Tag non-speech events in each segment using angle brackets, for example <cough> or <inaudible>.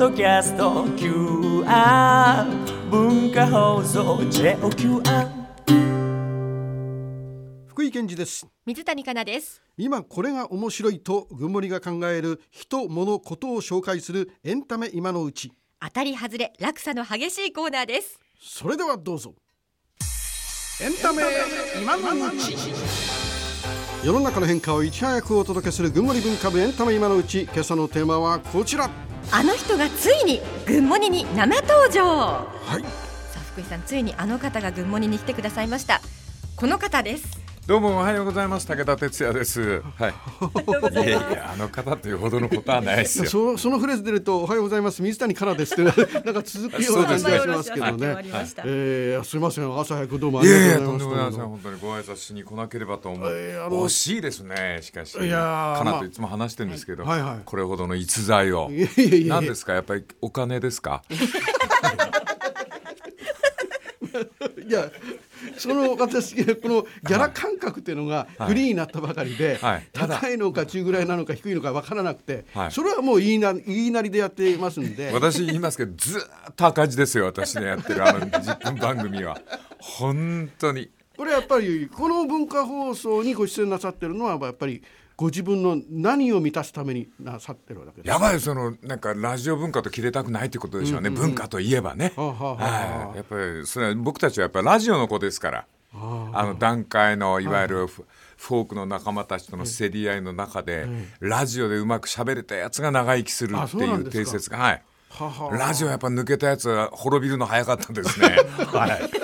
ドキャスト QR 文化放送 JOQR 福井健二です。水谷香奈です。今これが面白いと群森が考える人物ことを紹介するエンタメ今のうち。当たり外れ落差の激しいコーナーです。それではどうぞ。エンタメ今のうち。世の中の変化をいち早くお届けする群森文化部エンタメ今のうち。今朝のテーマはこちらあの人がついに群森に生登場。はい。さあ福井さんついにあの方が群森に来てくださいました。この方ですどうもおはようございます武田哲也です。はい。いやいやあの方というほどのことはないですよ。<laughs> そそのフレーズ出るとおはようございます水谷香奈ですってなんか続くよ <laughs> うな気がしますけどねそうですねえー、すみません朝早くどうもあいりがやいやとうございますとんでもございません本当にご挨拶しに来なければと思う。えー惜しいですねしかし。いやーかなまあといつも話してるんですけど、はいはいこれほどの逸材を。いやいやいやいや何ですか？やっぱりお金ですか？<laughs> <laughs> いやその私このギャラ感覚っていうのがフリーになったばかりで、はい。高いのか中ぐらいなのか低いのか分からなくて、はい。それはもう言いな言いなりでやってますんで。私言いますけどずーっと赤字ですよ私のやってるあの10分番組は。本当に。これやっぱりこの文化放送にご出演なさってるのはやっぱりご自分の何を満たすためになさってるわけですやばいそのなんかラジオ文化と切れたくないってことでしょうね、文化といえばね、はあはあはあはいやっぱりそれは僕たちはやっぱりラジオの子ですから。あの段階のいわゆるフフォークの仲間たちとの競り合いの中で、ラジオでうまく喋れたやつが長生きするあっていう定説がはい。ははラジオやっぱ抜けたやつは滅びるの早かったですね。<laughs> はい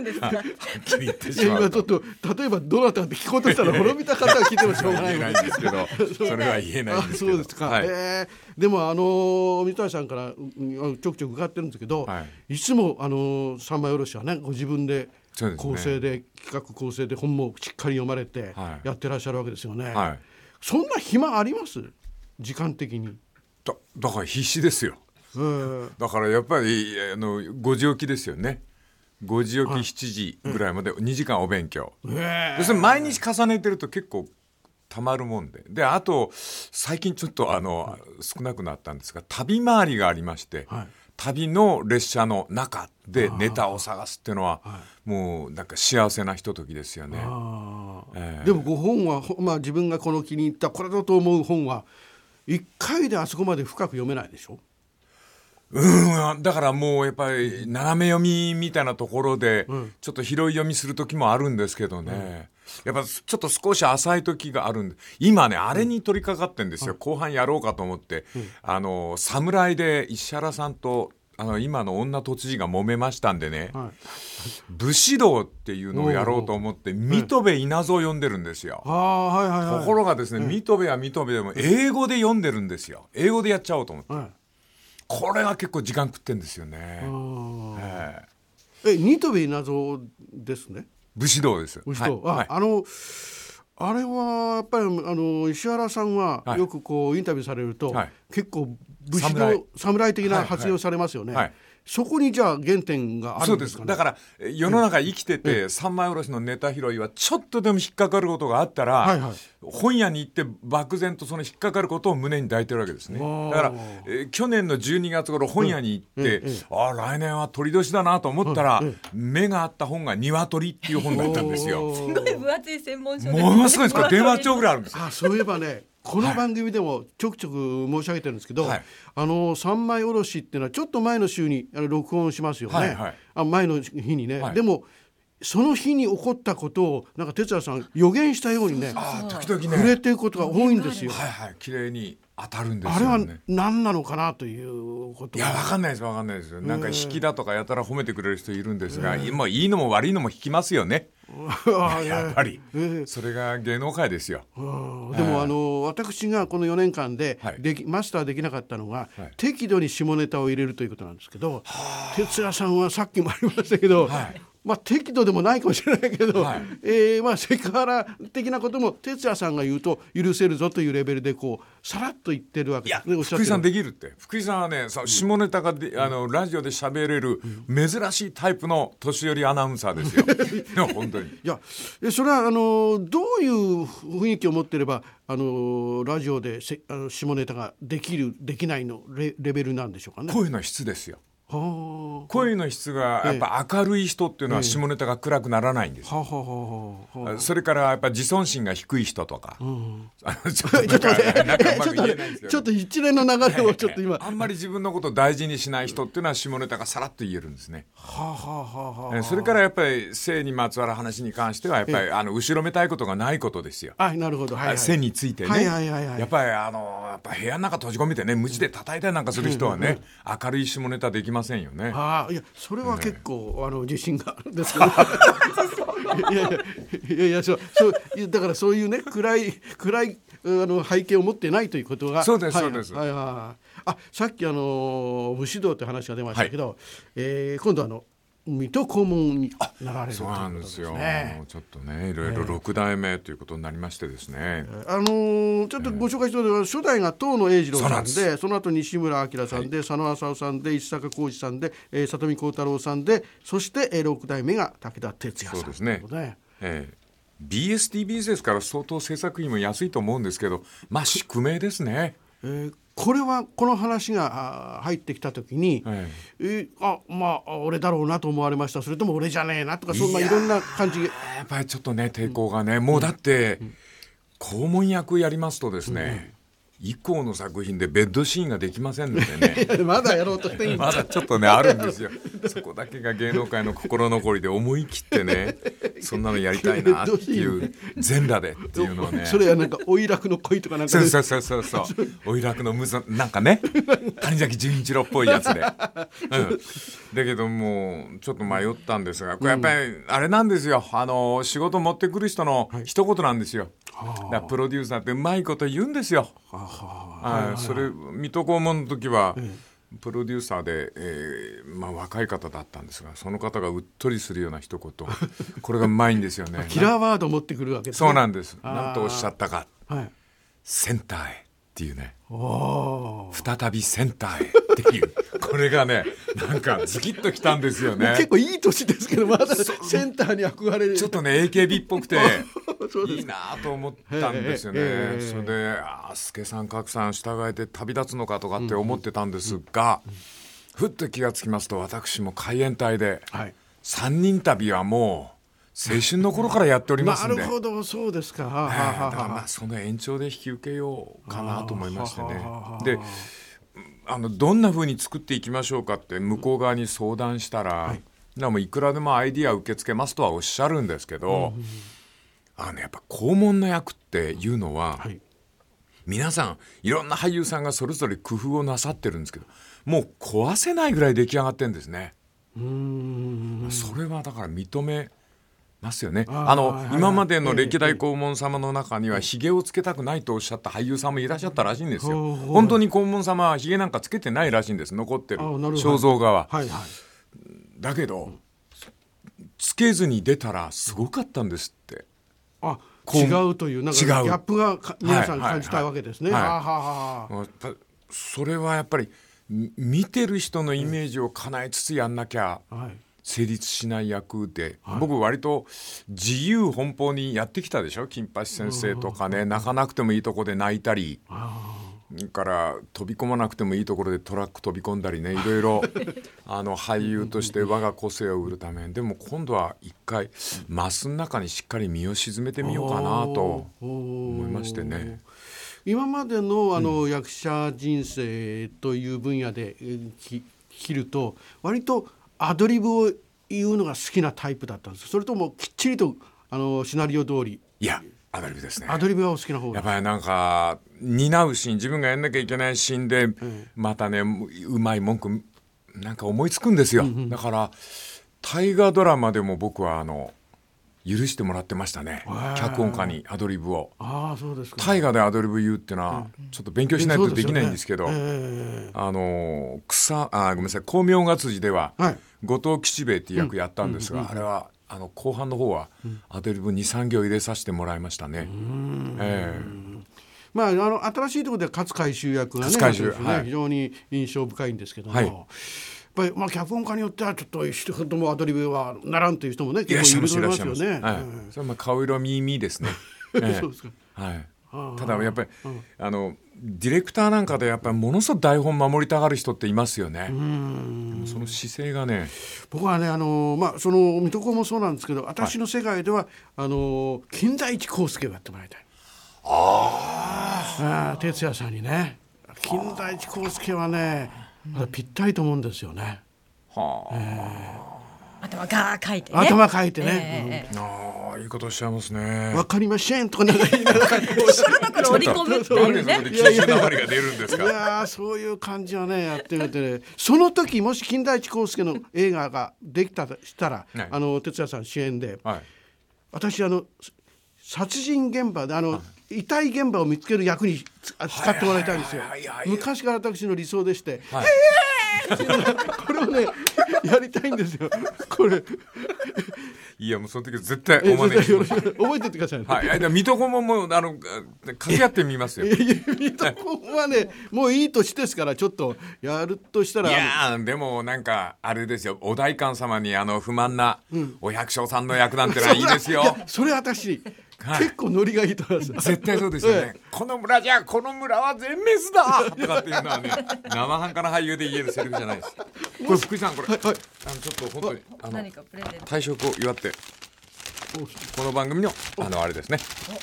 うんですか？はっきり言っていやしまうと。今ちょっと例えばどなたって聞こうとしたら滅びた方は聞いてもしょうがないんですけど <laughs> それは言えないんですそうですか、はい。えーでもあのー水谷さんからうんちょくちょく伺ってるんですけど、、はい。つもあのー三枚おろしはねご自分でね。構成で企画構成で本もしっかり読まれてはい。やってらっしゃるわけですよね、はい。そんな暇あります？時間的に、だだから必死ですよ。えーだからやっぱりあの5時起きですよね5時起き7時ぐらいまで2時間お勉強、え要するに毎日重ねてると結構たまるもんで。であと最近ちょっとあの、少なくなったんですが旅回りがありまして、はい。旅の列車の中でネタを探すっていうのはもうなんか幸せなひとときですよね。ええ。でもご本は、ほまあ、自分がこの気に入ったこれだと思う本は一回であそこまで深く読めないでしょ？うん。だからもうやっぱり斜め読みみたいなところでちょっと拾い読みする時もあるんですけどね、やっぱちょっと少し浅い時があるんで。今ねあれに取り掛かってんですよ、後半やろうかと思って、あの侍で石原さんとあの今の女都知事が揉めましたんでね、はい。武士道っていうのをやろうと思って水戸部稲造を読んでるんですよ。はいはいはい。ところがですね、水戸部は水戸部でも英語で読んでるんですよ。英語でやっちゃおうと思って。はいこれが結構時間食ってんですよね。えええニトベ稲造ですね。武士道です。牛と、はい。はい。ああのあれはやっぱりあの石原さんははい。よくこうインタビューされると、はい。結構武士侍道侍。的な発言をされますよね、そこにじゃあ原点があそうでるんですかね？す。だからえ世の中生きてて、三枚おろしのネタ拾いはちょっとでも引っかかることがあったら、はいはい。本屋に行って漠然とその引っかかることを胸に抱いてるわけですね。ーだから、えー去年の12月頃本屋に行って、ああ来年は鳥年だなと思ったら、目があった本が「鶏」っていう本だったんですよ。<laughs> すごい分厚い専門書ものすごいです。これ電話帳ぐらいあるんですよ。あそういえばねこの番組でもちょくちょく申し上げてるんですけど、はい。あの三枚おろしっていうのはちょっと前の週にあの録音しますよね、はいはい。あ前の日にね、はい。でもその日に起こったことをなんか哲也さん予言したようにね時々触れねてることが多いんですよ。はいはい。綺麗に当たるんですあれは。何なのかなということ。いや、わかんないです、わかんないですよ。なんか引きだとかやたら褒めてくれる人いるんですが、今いいのも悪いのも引きますよね。あ <laughs> やっぱり。ええ。それが芸能界ですよ。うん。でもあの私がこの4年間ではい。できマスターできなかったのが、はい。適度に下ネタを入れるということなんですけど哲也さんはさっきもありましたけど、はいまあ適度でもないかもしれないけど、はい。えーまあセクハラ的なことも哲也さんが言うと許せるぞというレベルでこうさらっと言ってるわけで福井さんできるって。福井さんはねさ下ネタがで、あのラジオで喋れる珍しいタイプの年寄りアナウンサーですよ。<laughs> 本当に。いやえそれはあのどういう雰囲気を持ってればあのラジオでせあの下ネタができるできないのレレベルなんでしょうかね。声の質ですよ。は声の質がやっぱ明るい人っていうのは下ネタが暗くならないんですあ、はあはあはあはあ。それからやっぱ自尊心が低い人とか、うまくちょっと <laughs> ちょっと一連の流れをちょっと今。はあんまり自分のことを大事にしない人っていうのは下ネタがさらっと言えるんですね。それからやっぱり性にまつわる話に関してはやっぱりあの後ろめたいことがないことですよ。あ。はいなるほど。はい、はい。線についてね、はいはいはいはい。やっぱりあのやっぱ部屋の中閉じ込めてね無知で叩いたりなんかする人はね、明るい下ネタできませんよね。ああいやそれは結構、あの自信があるんですけど。<laughs> いやいやいやいやそうそうだからそういうね暗い暗いあの背景を持ってないということがそうですはいそうです。はいはいはい。あさっきあの武士道って話が出ましたけど、えー今度あの水戸黄門になられるそうなんですよ。すね。ちょっとね、いろいろ六代目ということになりましてですね。あのーちょっとご紹介しておる初代が東野栄次郎さんでその後西村明さんで、佐野浅夫さんで石坂浩二さんで、えー里見幸太郎さんでそして、えー、六代目が武田鉄矢さんそうですねということでええ BSTBS ですから相当制作費も安いと思うんですけど、まあ宿命ですね。えーこれはこの話が入ってきた時に、ええ。ーあまあ俺だろうなと思われました。それとも俺じゃねえなとかそんないろんな感じ。やっぱりちょっとね抵抗がね、もうだって、肛門役やりますとですね、以降の作品でベッドシーンができませんのでね。<laughs> まだやろうとしていいんまだちょっとねあるんですよ。そこだけが芸能界の心残りで思い切ってねそんなのやりたいなっていう全裸でっていうのをね。それはなんかおい楽の恋とかなんかでそうそうそうそうそう。おいらくのむずなんかね。谷崎潤一郎っぽいやつで、<laughs> うん、だけどもうちょっと迷ったんですがこれやっぱりあれなんですよ。あの仕事持ってくる人の一言なんですよ、だからプロデューサーってうまいこと言うんですよ。はいそれ水戸黄門の時は、プロデューサーで、えーまあ、若い方だったんですがその方がうっとりするような一言 <laughs> これがうまいんですよね。<laughs> キラーワードを持ってくるわけですね。そうなんです。あーなんとおっしゃったか。はい。センターへっていうね。再びセンターへっていう。<laughs> これがねなんかズキッときたんですよね。結構いい年ですけどまだセンターに憧れる。ちょっとね AKB っぽくて <laughs> いいなと思ったんですよね、ええええそれであー助さん格さん従えて旅立つのかとかって思ってたんですが、ふっと気がつきますと私も海援隊ではい。三人旅はもう青春の頃からやっておりますなんで。るほどそうですか。はあだからまあその延長で引き受けようかなと思いましてねであのどんな風に作っていきましょうかって向こう側に相談したら、でもいくらでもアイディア受け付けますとはおっしゃるんですけど、あのやっぱ肛門の役っていうのは、はい。皆さんいろんな俳優さんがそれぞれ工夫をなさってるんですけどもう壊せないぐらい出来上がってるんですね。それはだから認めますよね。あの、今までの歴代黄門様の中にはひげをつけたくないとおっしゃった俳優さんもいらっしゃったらしいんですよ。本当に黄門様はひげなんかつけてないらしいんです残ってる。肖像画は。はいはい。だけどつけずに出たらすごかったんですって。あ違うというなんかギャップがか皆さんはい感じたいわけですね。はいはあはあはあやっぱそれはやっぱりみ見てる人のイメージを叶えつつやんなきゃはい成立しない役で、僕割と自由奔放にやってきたでしょ？金八先生とかね泣かなくてもいいとこで泣いたり。から飛び込まなくてもいいところでトラック飛び込んだりねいろいろあの俳優として我が個性を売るため。にでも今度は一回マスの中にしっかり身を沈めてみようかなと思いましてね。今までのあの役者人生という分野で切ると割とアドリブを言うのが好きなタイプだったんですそれともきっちりとあのシナリオ通り。いやアドリブですね。アドリブがお好きな方やがっぱりなんか担うシーン自分がやんなきゃいけないシーンで、またねうまい文句なんか思いつくんですよ、だから大河ドラマでも僕はあの許してもらってましたね。脚本家にアドリブを。ああそうですか。大河でアドリブ言うってのはちょっと勉強しないとできないんですけど、そうですよね。えあの草あごめんなさい。光明月辻では、はい後藤吉兵衛っていう役やったんですが、あれはあの後半の方はアドリブ23行入れさせてもらいましたね。ええ。まあ、あの新しいところでは勝海舟役がねね。はい。非常に印象深いんですけども、はい。やっぱりまあ脚本家によってはちょっと一言もアドリブはならんという人もね結構いる。と思いますよね。はい、それはまあ顔色みみですね。え <laughs> えそうですか。はい。ただやっぱりあのディレクターなんかでやっぱりものすごく台本守りたがる人っていますよね。でもその姿勢がね、僕はねあのまあその水戸黄もそうなんですけど私の世界では、あの金田一耕助をやってもらいたい。ああ哲也さんにね。金田一耕助はねまだぴったりと思うんですよね、はあ、頭がー書いてね。頭書いてえね、ええ。えああいいことおっしゃいますうんね。わかりませんとかなんか言いながらだから織り込む。っ <laughs> てないうねそこで禁酒なまりが出るんですいか。やーそういう感じはねやってみてねその時もし金田一耕助の映画ができたとしたら、はい。あの哲也さん主演ではい。私あの殺人現場であの遺体現場を見つける役につ使ってもらいたいんですよ。はいはいはいはい。昔から私の理想でして、はい。これをね <laughs> やりたいんですよ。これ。いやもうその時は絶対えお招きしよます覚えてってくださいね、はい、いや水戸黄門もあの掛け合ってみますよ。いいやいや水戸黄門はねもういい年ですからちょっとやるとしたら。やーでもなんかあれですよ。お代官様にあの不満なお百姓さんの役なんてのはいいですよ。それ私、はい結構ノリがいいと思います。絶対そうですよね。え。この村じゃこの村は全滅だとかっていうのはね <laughs> 生半可な俳優で言えるセリフじゃないです。これ福井さんこれ、はいはい。あのちょっと本当にあの何かプレゼント。退職を祝ってこの番組のあのあれですね。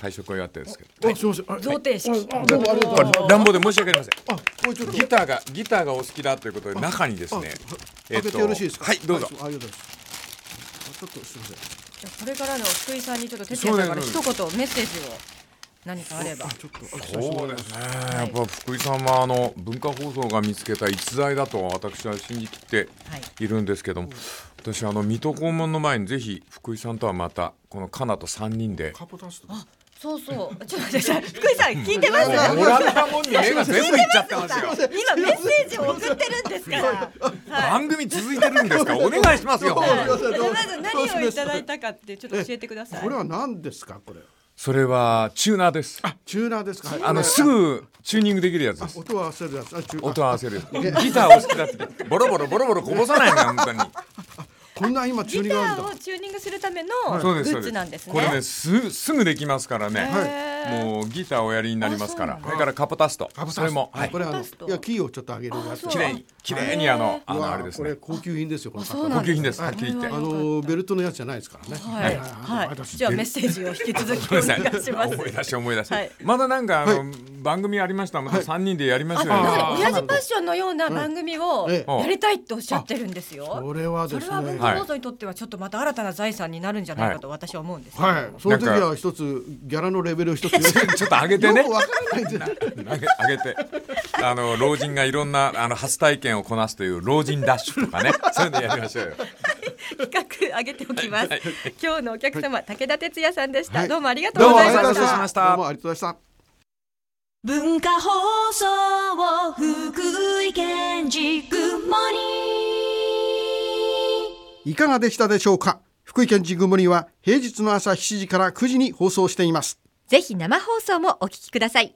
退職を祝ってですけど。あすみません。あ贈呈式。あどうもありがとうございます。乱暴で申し訳ありません。あこれちょっと。ギターがギターがお好きだということで中にですねあ開けてよろしいですか？はいどうぞ。ありがとうございます。あちょっとすみませんこれからの福井さんにちょっと哲也さんから一言メッセージを何かあれば。あちょっとあそうですね、やっぱ福井さんはあの文化放送が見つけた逸材だと私は信じきってはい。いるんですけども、私あの水戸黄門の前にぜひ福井さんとはまたこのカナと3人でカポタストそうそう。<laughs> ちょっと待ってください福井さん聞いてます？もらったもんに目が全部いっちゃってますよ今メッセージを送ってるんですから番組続いてるんですからお願いしますよまず何をいただいたかってちょっと教えてくださいこれは何ですかこれそれはチューナーですあチューナーですかあのすぐチューニングできるやつです音を合わせるやつ音合わせるギターお好きだってボロボロボロボロこぼさないのよ本当にこんな今チューニンギターグあるんだをチューニングするためのグッズなんですね。これねすすぐできますからね、もうギターをやりになりますから。あそれからカポタスト。カポタスト。それも、はい。こ、れあのいやキーをちょっと上げるやきれいにきれいにあのあのあれですね。これ高級品ですよこの高級品です。はっきり言ってあのベルトのやつじゃないですからね。はい、はい、じゃあメッセージを引き続きお願いします。思い出し思い出し、はい。まだなんかあの、番組ありましたらまた3人でやりましょうよ、あ、なんかあー。親父パッションのような番組をえやりたいっておっしゃってるんですよ。これはですそれは文ね化放送にとってはちょっとまた新たな財産になるんじゃないかと私は思うんです。はい。その時は一つギャラのレベルを一つ <laughs> ちょっと上げてね。よくわからないんで上げ上げて。あの老人がいろんなあの初体験をこなすという老人ダッシュとかね。<laughs> そういうのやりましょうよ。企画上げておきます。今日のお客様、武田哲也さんでした。はい。どうもありがとどうございまし。ありがとうござい失礼しました。どうもありがとうございました。文化放送福井県ジグモニいかがでしたでしょうか？福井県ジグモリは平日の朝7時から9時に放送していますぜひ生放送もお聞きください。